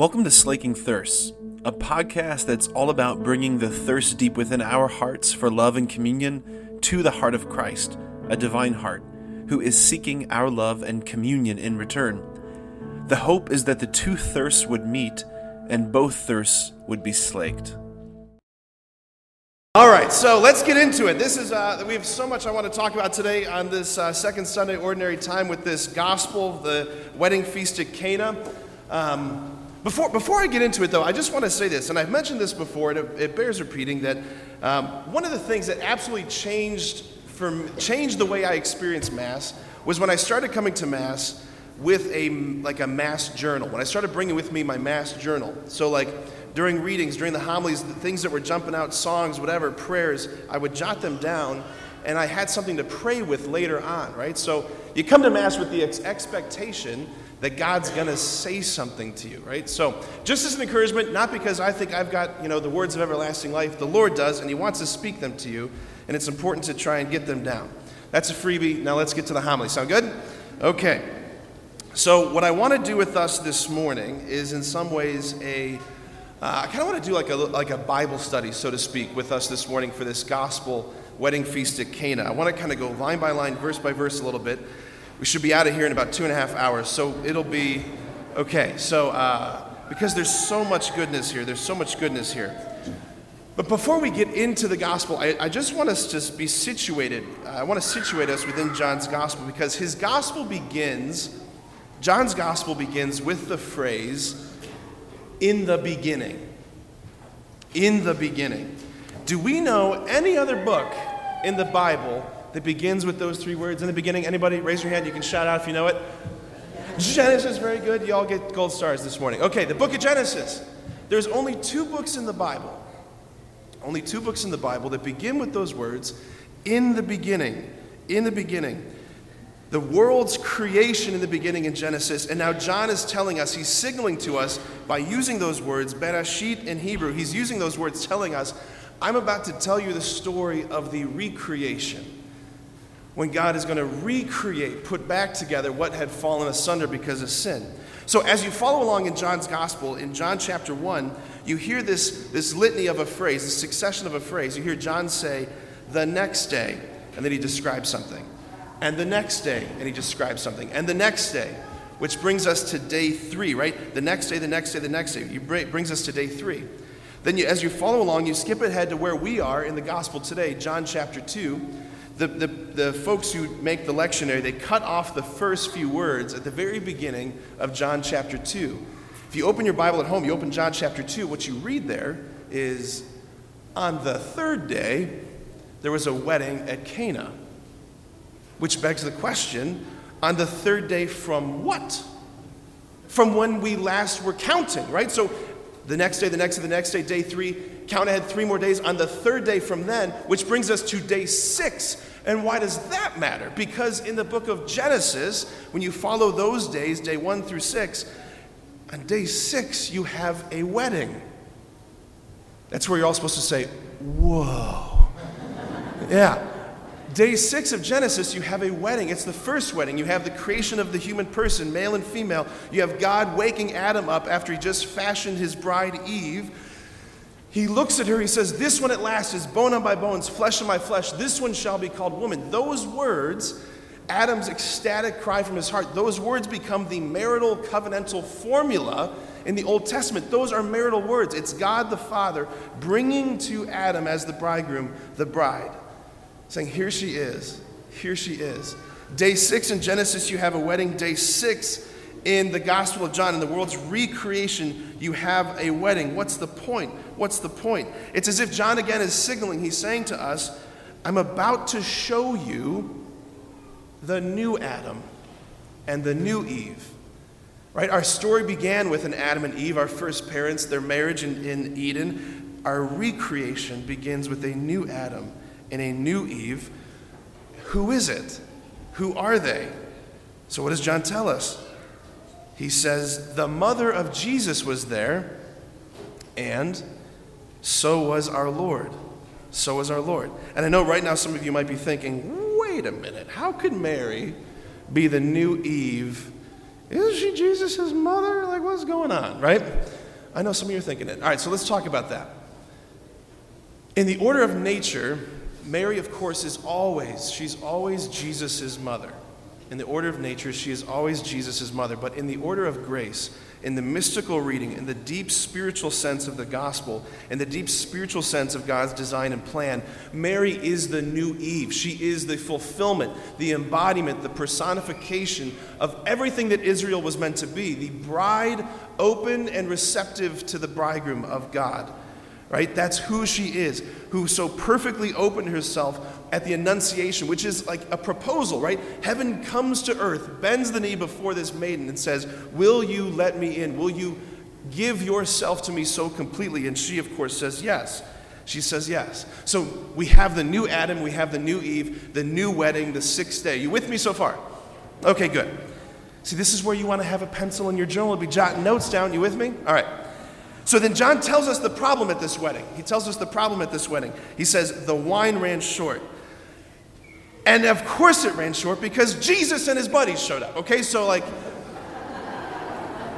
Welcome to Slaking Thirsts, a podcast that's all about bringing the thirst deep within our hearts for love and communion to the heart of Christ, a divine heart, who is seeking our love and communion in return. The hope is that the two thirsts would meet and both thirsts would be slaked. All right, so let's get into it. This is uh, we have so much I want to talk about today on this uh, second Sunday ordinary time with this gospel, the wedding feast at Cana. Um, before, before I get into it, though, I just want to say this, and I've mentioned this before, and it, it bears repeating that um, one of the things that absolutely changed from changed the way I experienced Mass was when I started coming to Mass with a like a Mass journal. When I started bringing with me my Mass journal, so like during readings, during the homilies, the things that were jumping out, songs, whatever, prayers, I would jot them down and I had something to pray with later on, right? So you come to Mass with the ex- expectation that God's going to say something to you, right? So just as an encouragement, not because I think I've got, you know, the words of everlasting life, the Lord does, and He wants to speak them to you, and it's important to try and get them down. That's a freebie. Now let's get to the homily. Sound good? Okay. So what I want to do with us this morning is in some ways a uh, I kind of want to do like a, like a Bible study, so to speak, with us this morning for this gospel wedding feast at Cana. I want to kind of go line by line, verse by verse a little bit. We should be out of here in about two and a half hours, so it'll be okay. So, uh, because there's so much goodness here, there's so much goodness here. But before we get into the gospel, I, I just want us to be situated. Uh, I want to situate us within John's gospel because his gospel begins, John's gospel begins with the phrase, in the beginning. In the beginning. Do we know any other book in the Bible that begins with those three words in the beginning? Anybody? Raise your hand. You can shout out if you know it. Genesis, very good. You all get gold stars this morning. Okay, the book of Genesis. There's only two books in the Bible, only two books in the Bible that begin with those words in the beginning. In the beginning the world's creation in the beginning in Genesis, and now John is telling us, he's signaling to us by using those words, Bereshit in Hebrew, he's using those words telling us, I'm about to tell you the story of the recreation. When God is going to recreate, put back together what had fallen asunder because of sin. So, as you follow along in John's gospel, in John chapter 1, you hear this, this litany of a phrase, this succession of a phrase. You hear John say, the next day, and then he describes something and the next day, and he describes something, and the next day, which brings us to day three, right? The next day, the next day, the next day. It brings us to day three. Then, you, as you follow along, you skip ahead to where we are in the gospel today, John chapter 2. The, the, the folks who make the lectionary, they cut off the first few words at the very beginning of John chapter 2. If you open your Bible at home, you open John chapter 2, what you read there is on the third day, there was a wedding at Cana which begs the question on the third day from what? From when we last were counting, right? So the next day, the next day, the next day, day three, count ahead three more days on the third day from then, which brings us to day six. And why does that matter? Because in the book of Genesis, when you follow those days, day one through six, on day six, you have a wedding. That's where you're all supposed to say, Whoa. yeah. Day six of Genesis, you have a wedding. It's the first wedding. You have the creation of the human person, male and female. You have God waking Adam up after he just fashioned his bride Eve. He looks at her, he says, This one at last is bone on my bones, flesh on my flesh. This one shall be called woman. Those words, Adam's ecstatic cry from his heart, those words become the marital covenantal formula in the Old Testament. Those are marital words. It's God the Father bringing to Adam as the bridegroom the bride saying, Here she is. Here she is. Day six in Genesis, you have a wedding. Day six in the Gospel of John, in the world's recreation, you have a wedding. What's the point? What's the point? It's as if John again is signaling, he's saying to us, I'm about to show you the new Adam and the new Eve. Right? Our story began with an Adam and Eve, our first parents, their marriage in, in Eden. Our recreation begins with a new Adam in a new Eve. Who is it? Who are they? So, what does John tell us? He says, The mother of Jesus was there, and so was our Lord. So was our Lord. And I know right now some of you might be thinking, wait a minute, how could Mary be the new Eve Isn't she Jesus' mother? Like, what's going on, right? I know some of you are thinking it. All right, so let's talk about that. In the order of nature, Mary, of course, is always, she's always Jesus' mother. In the order of nature, she is always Jesus' mother. But in the order of grace, in the mystical reading, in the deep spiritual sense of the gospel, in the deep spiritual sense of God's design and plan, Mary is the new Eve. She is the fulfillment, the embodiment, the personification of everything that Israel was meant to be the bride open and receptive to the bridegroom of God right? That's who she is, who so perfectly opened herself at the Annunciation, which is like a proposal, right? Heaven comes to earth, bends the knee before this maiden, and says, Will you let me in? Will you give yourself to me so completely? And she, of course, says yes. She says yes. So we have the new Adam, we have the new Eve, the new wedding, the sixth day. You with me so far? Okay, good. See, this is where you want to have a pencil in your journal and be jotting notes down. You with me? All right. So then John tells us the problem at this wedding. He tells us the problem at this wedding. He says, the wine ran short. And of course it ran short because Jesus and his buddies showed up. Okay, so like,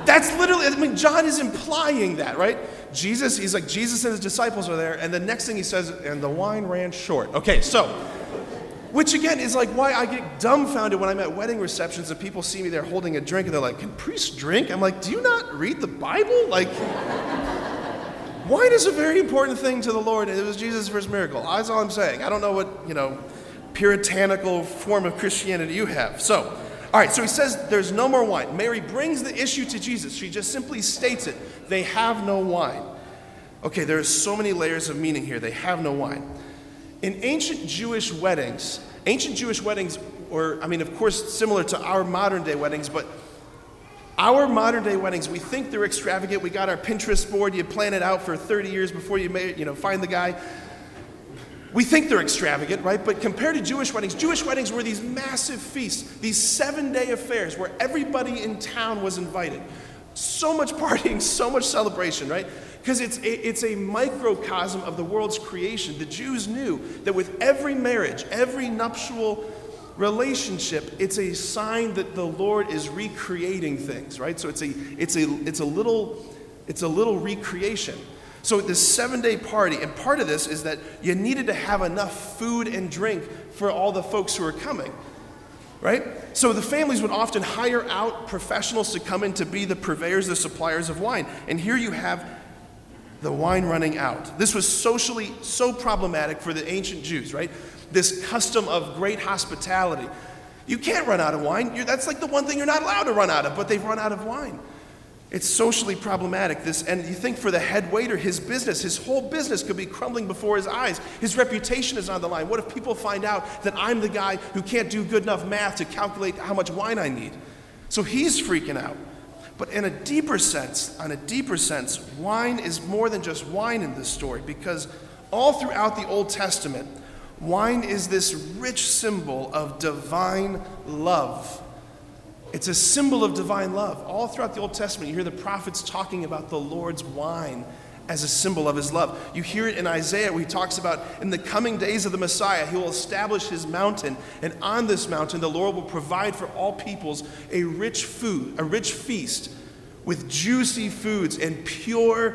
that's literally, I mean, John is implying that, right? Jesus, he's like, Jesus and his disciples are there, and the next thing he says, and the wine ran short. Okay, so which again is like why I get dumbfounded when I'm at wedding receptions and people see me there holding a drink and they're like, Can priests drink? I'm like, Do you not read the Bible? Like, wine is a very important thing to the Lord, it was Jesus' first miracle. That's all I'm saying. I don't know what, you know, puritanical form of Christianity you have. So, all right, so he says there's no more wine. Mary brings the issue to Jesus. She just simply states it. They have no wine. Okay, there are so many layers of meaning here. They have no wine. In ancient Jewish weddings, ancient Jewish weddings were, I mean, of course, similar to our modern day weddings, but our modern day weddings, we think they're extravagant. We got our Pinterest board, you plan it out for 30 years before you, may, you know, find the guy. We think they're extravagant, right? But compared to Jewish weddings, Jewish weddings were these massive feasts, these seven day affairs where everybody in town was invited. So much partying, so much celebration, right? Because it's a, it's a microcosm of the world's creation. The Jews knew that with every marriage, every nuptial relationship, it's a sign that the Lord is recreating things, right? So it's a, it's a, it's a, little, it's a little recreation. So this seven day party, and part of this is that you needed to have enough food and drink for all the folks who are coming right? So the families would often hire out professionals to come in to be the purveyors, the suppliers of wine. And here you have the wine running out. This was socially so problematic for the ancient Jews, right? This custom of great hospitality. You can't run out of wine. You're, that's like the one thing you're not allowed to run out of, but they've run out of wine. It's socially problematic. This, and you think for the head waiter, his business, his whole business could be crumbling before his eyes. His reputation is on the line. What if people find out that I'm the guy who can't do good enough math to calculate how much wine I need? So he's freaking out. But in a deeper sense, on a deeper sense, wine is more than just wine in this story because all throughout the Old Testament, wine is this rich symbol of divine love. It's a symbol of divine love. All throughout the Old Testament, you hear the prophets talking about the Lord's wine as a symbol of his love. You hear it in Isaiah where he talks about in the coming days of the Messiah, he will establish his mountain, and on this mountain, the Lord will provide for all peoples a rich food, a rich feast with juicy foods and pure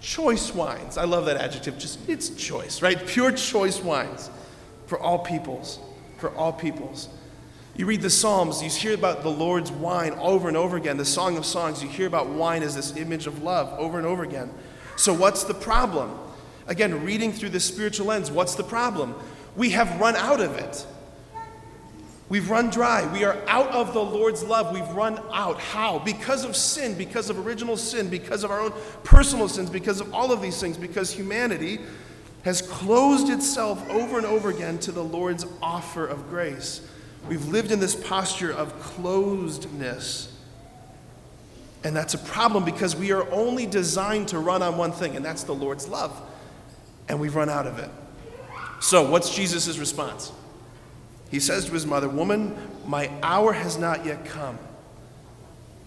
choice wines. I love that adjective, just it's choice, right? Pure choice wines for all peoples, for all peoples. You read the Psalms, you hear about the Lord's wine over and over again. The Song of Songs, you hear about wine as this image of love over and over again. So, what's the problem? Again, reading through the spiritual lens, what's the problem? We have run out of it. We've run dry. We are out of the Lord's love. We've run out. How? Because of sin, because of original sin, because of our own personal sins, because of all of these things, because humanity has closed itself over and over again to the Lord's offer of grace. We've lived in this posture of closedness. And that's a problem because we are only designed to run on one thing, and that's the Lord's love. And we've run out of it. So, what's Jesus' response? He says to his mother, Woman, my hour has not yet come.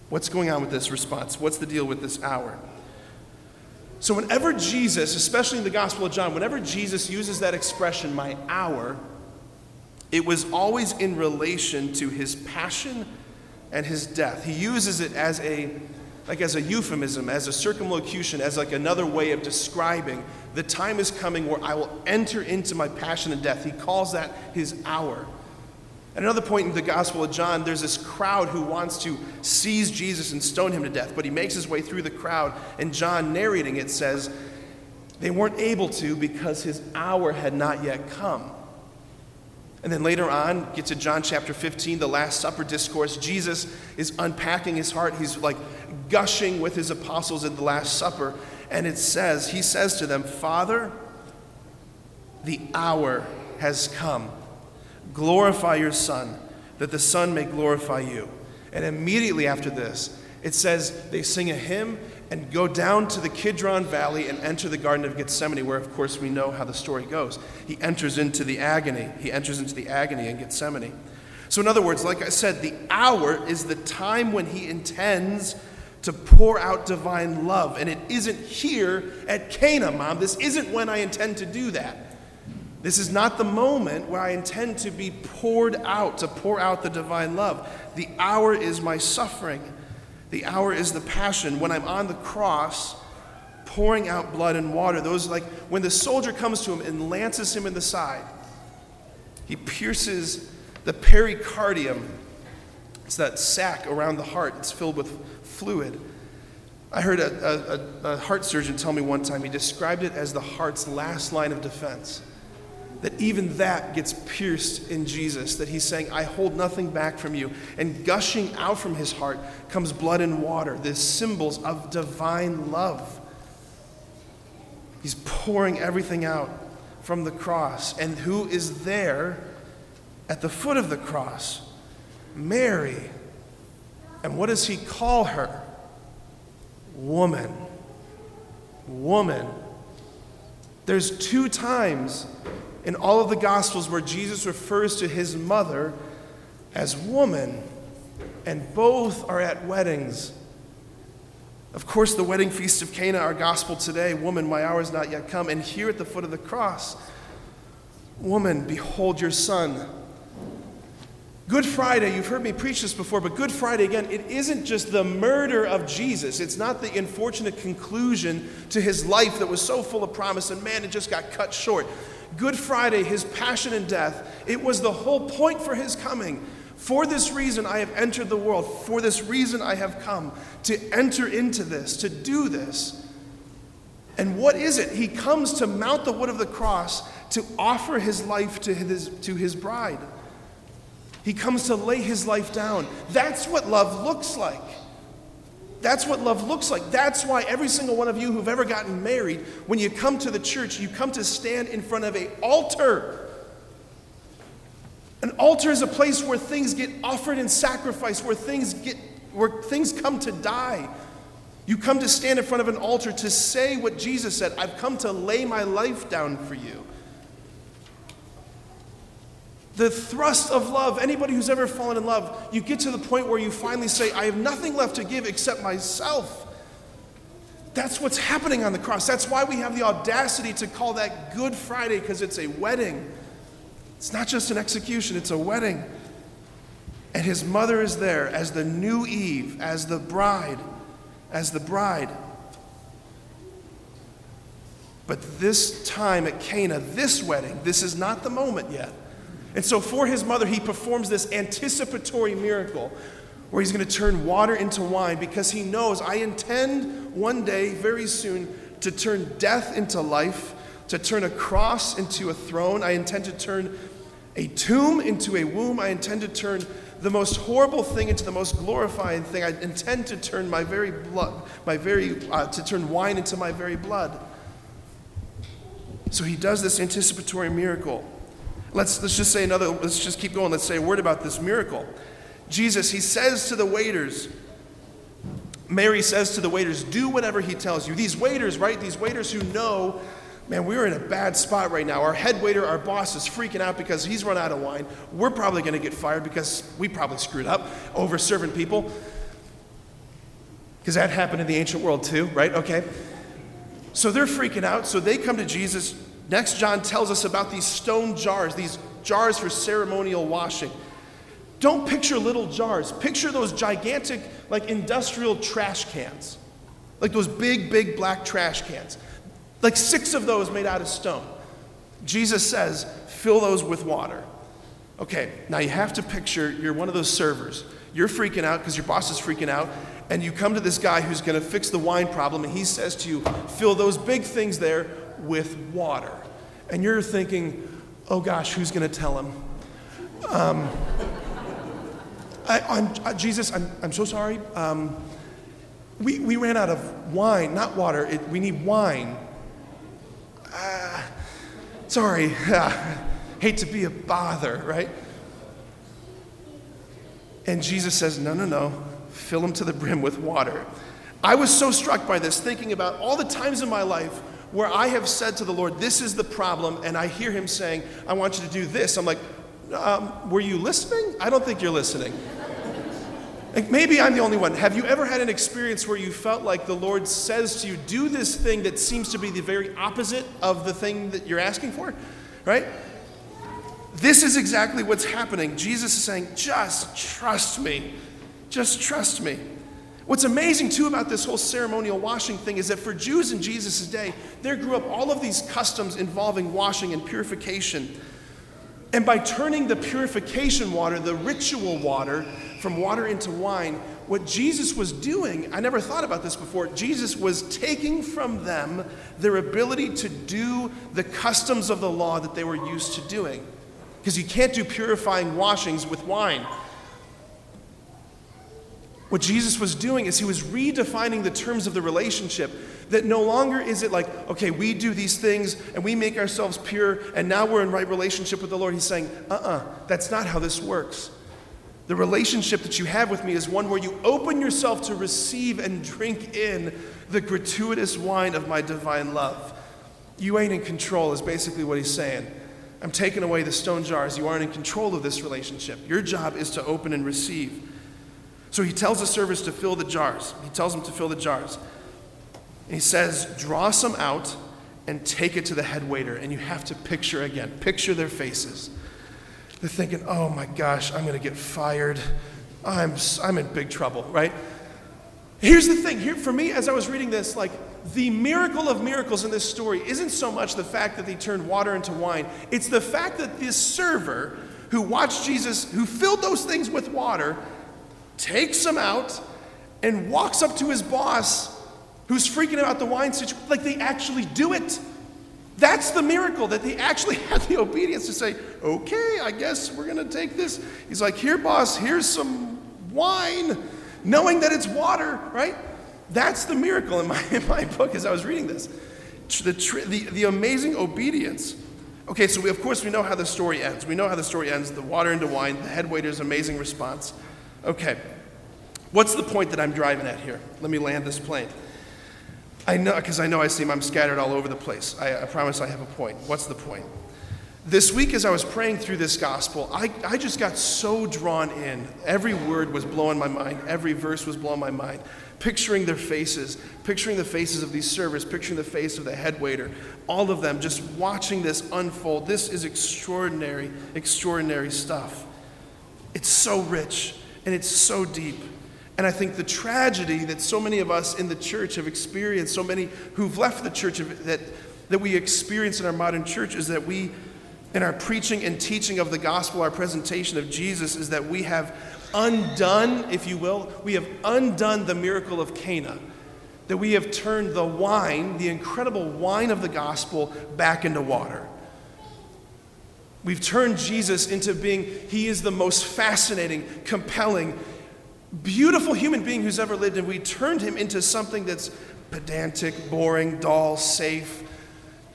What's going on with this response? What's the deal with this hour? So, whenever Jesus, especially in the Gospel of John, whenever Jesus uses that expression, my hour, it was always in relation to his passion, and his death. He uses it as a like as a euphemism, as a circumlocution, as like another way of describing the time is coming where I will enter into my passion and death. He calls that his hour. At another point in the Gospel of John, there's this crowd who wants to seize Jesus and stone him to death, but he makes his way through the crowd, and John, narrating it, says they weren't able to because his hour had not yet come. And then later on, get to John chapter 15, the Last Supper discourse. Jesus is unpacking his heart. He's like gushing with his apostles at the Last Supper. And it says, He says to them, Father, the hour has come. Glorify your Son, that the Son may glorify you. And immediately after this, it says they sing a hymn and go down to the Kidron Valley and enter the Garden of Gethsemane, where, of course, we know how the story goes. He enters into the agony. He enters into the agony in Gethsemane. So, in other words, like I said, the hour is the time when he intends to pour out divine love. And it isn't here at Cana, Mom. This isn't when I intend to do that. This is not the moment where I intend to be poured out, to pour out the divine love. The hour is my suffering. The hour is the passion. When I'm on the cross, pouring out blood and water, those like when the soldier comes to him and lances him in the side, he pierces the pericardium. It's that sac around the heart, it's filled with fluid. I heard a, a, a heart surgeon tell me one time, he described it as the heart's last line of defense that even that gets pierced in Jesus, that he's saying, I hold nothing back from you. And gushing out from his heart comes blood and water, the symbols of divine love. He's pouring everything out from the cross. And who is there at the foot of the cross? Mary. And what does he call her? Woman. Woman. There's two times in all of the Gospels where Jesus refers to his mother as woman, and both are at weddings. Of course, the wedding feast of Cana, our gospel today, woman, my hour is not yet come. And here at the foot of the cross, woman, behold your son. Good Friday, you've heard me preach this before, but Good Friday, again, it isn't just the murder of Jesus. It's not the unfortunate conclusion to his life that was so full of promise and man, it just got cut short. Good Friday, his passion and death, it was the whole point for his coming. For this reason I have entered the world. For this reason I have come to enter into this, to do this. And what is it? He comes to mount the wood of the cross to offer his life to his, to his bride. He comes to lay his life down. That's what love looks like. That's what love looks like. That's why every single one of you who've ever gotten married, when you come to the church, you come to stand in front of an altar. An altar is a place where things get offered in sacrifice, where things get where things come to die. You come to stand in front of an altar to say what Jesus said, I've come to lay my life down for you the thrust of love, anybody who's ever fallen in love, you get to the point where you finally say, I have nothing left to give except myself. That's what's happening on the cross. That's why we have the audacity to call that Good Friday, because it's a wedding. It's not just an execution, it's a wedding. And his mother is there as the new Eve, as the bride, as the bride. But this time at Cana, this wedding, this is not the moment yet. And so, for his mother, he performs this anticipatory miracle where he's going to turn water into wine because he knows I intend one day, very soon, to turn death into life, to turn a cross into a throne. I intend to turn a tomb into a womb. I intend to turn the most horrible thing into the most glorifying thing. I intend to turn my very blood, my very, uh, to turn wine into my very blood. So he does this anticipatory miracle. Let's, let's just say another, let's just keep going. Let's say a word about this miracle. Jesus, he says to the waiters, Mary says to the waiters, do whatever he tells you. These waiters, right? These waiters who know, man, we're in a bad spot right now. Our head waiter, our boss is freaking out because he's run out of wine. We're probably going to get fired because we probably screwed up over serving people. Because that happened in the ancient world too, right? Okay. So they're freaking out. So they come to Jesus. Next, John tells us about these stone jars, these jars for ceremonial washing. Don't picture little jars. Picture those gigantic, like industrial trash cans. Like those big, big black trash cans. Like six of those made out of stone. Jesus says, fill those with water. Okay, now you have to picture you're one of those servers. You're freaking out because your boss is freaking out, and you come to this guy who's going to fix the wine problem, and he says to you, fill those big things there with water. And you're thinking, oh gosh, who's going to tell him? Um, I, I'm, uh, Jesus, I'm, I'm so sorry. Um, we, we ran out of wine, not water. It, we need wine. Uh, sorry. Hate to be a bother, right? And Jesus says, No, no, no. Fill them to the brim with water. I was so struck by this, thinking about all the times in my life where I have said to the Lord, This is the problem, and I hear Him saying, I want you to do this. I'm like, um, Were you listening? I don't think you're listening. Like maybe I'm the only one. Have you ever had an experience where you felt like the Lord says to you, Do this thing that seems to be the very opposite of the thing that you're asking for? Right? This is exactly what's happening. Jesus is saying, Just trust me. Just trust me. What's amazing too about this whole ceremonial washing thing is that for Jews in Jesus' day, there grew up all of these customs involving washing and purification. And by turning the purification water, the ritual water, from water into wine, what Jesus was doing, I never thought about this before, Jesus was taking from them their ability to do the customs of the law that they were used to doing. Because you can't do purifying washings with wine. What Jesus was doing is he was redefining the terms of the relationship. That no longer is it like, okay, we do these things and we make ourselves pure and now we're in right relationship with the Lord. He's saying, uh uh-uh, uh, that's not how this works. The relationship that you have with me is one where you open yourself to receive and drink in the gratuitous wine of my divine love. You ain't in control, is basically what he's saying. I'm taking away the stone jars. You aren't in control of this relationship. Your job is to open and receive. So he tells the servers to fill the jars. He tells them to fill the jars. And he says, draw some out and take it to the head waiter. And you have to picture again, picture their faces. They're thinking, oh my gosh, I'm going to get fired. I'm, I'm in big trouble, right? Here's the thing here for me, as I was reading this, like the miracle of miracles in this story isn't so much the fact that they turned water into wine, it's the fact that this server who watched Jesus, who filled those things with water, takes him out and walks up to his boss who's freaking out the wine situation. Like they actually do it. That's the miracle that they actually had the obedience to say, okay, I guess we're going to take this. He's like, here, boss, here's some wine, knowing that it's water, right? That's the miracle in my, in my book as I was reading this. The, the, the amazing obedience. Okay, so we, of course we know how the story ends. We know how the story ends the water into wine, the head waiter's amazing response. Okay, what's the point that I'm driving at here? Let me land this plane. I know, because I know I seem I'm scattered all over the place. I, I promise I have a point. What's the point? This week, as I was praying through this gospel, I, I just got so drawn in. Every word was blowing my mind, every verse was blowing my mind picturing their faces, picturing the faces of these servers, picturing the face of the head waiter, all of them just watching this unfold. This is extraordinary, extraordinary stuff. It's so rich and it's so deep. And I think the tragedy that so many of us in the church have experienced, so many who've left the church, that, that we experience in our modern church, is that we, in our preaching and teaching of the gospel, our presentation of Jesus, is that we have undone, if you will, we have undone the miracle of Cana. That we have turned the wine, the incredible wine of the gospel, back into water. We've turned Jesus into being, he is the most fascinating, compelling, beautiful human being who's ever lived, and we turned him into something that's pedantic, boring, dull, safe.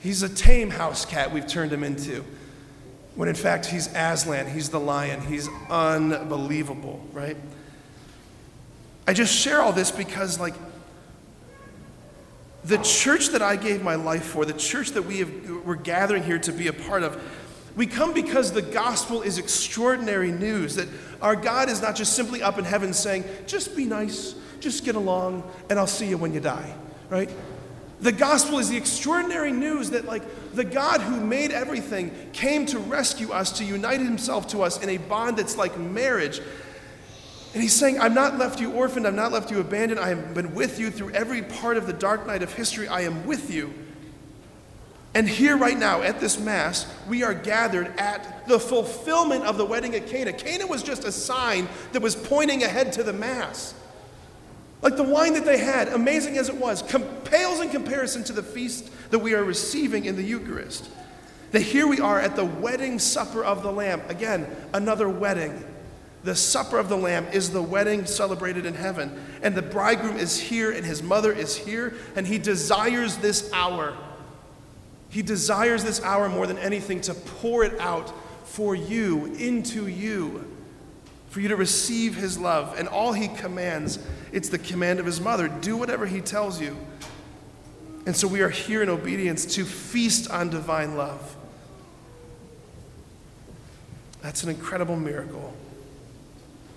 He's a tame house cat, we've turned him into. When in fact, he's Aslan, he's the lion, he's unbelievable, right? I just share all this because, like, the church that I gave my life for, the church that we have, we're gathering here to be a part of, we come because the gospel is extraordinary news that our God is not just simply up in heaven saying, just be nice, just get along, and I'll see you when you die, right? The gospel is the extraordinary news that, like, the God who made everything came to rescue us, to unite himself to us in a bond that's like marriage. And he's saying, I've not left you orphaned, I've not left you abandoned, I have been with you through every part of the dark night of history, I am with you. And here, right now, at this Mass, we are gathered at the fulfillment of the wedding at Cana. Cana was just a sign that was pointing ahead to the Mass. Like the wine that they had, amazing as it was, pales in comparison to the feast that we are receiving in the Eucharist. That here we are at the wedding supper of the Lamb. Again, another wedding. The supper of the Lamb is the wedding celebrated in heaven. And the bridegroom is here, and his mother is here, and he desires this hour he desires this hour more than anything to pour it out for you, into you, for you to receive his love. And all he commands, it's the command of his mother do whatever he tells you. And so we are here in obedience to feast on divine love. That's an incredible miracle.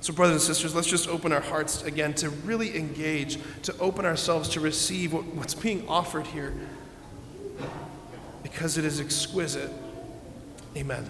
So, brothers and sisters, let's just open our hearts again to really engage, to open ourselves to receive what's being offered here because it is exquisite. Amen.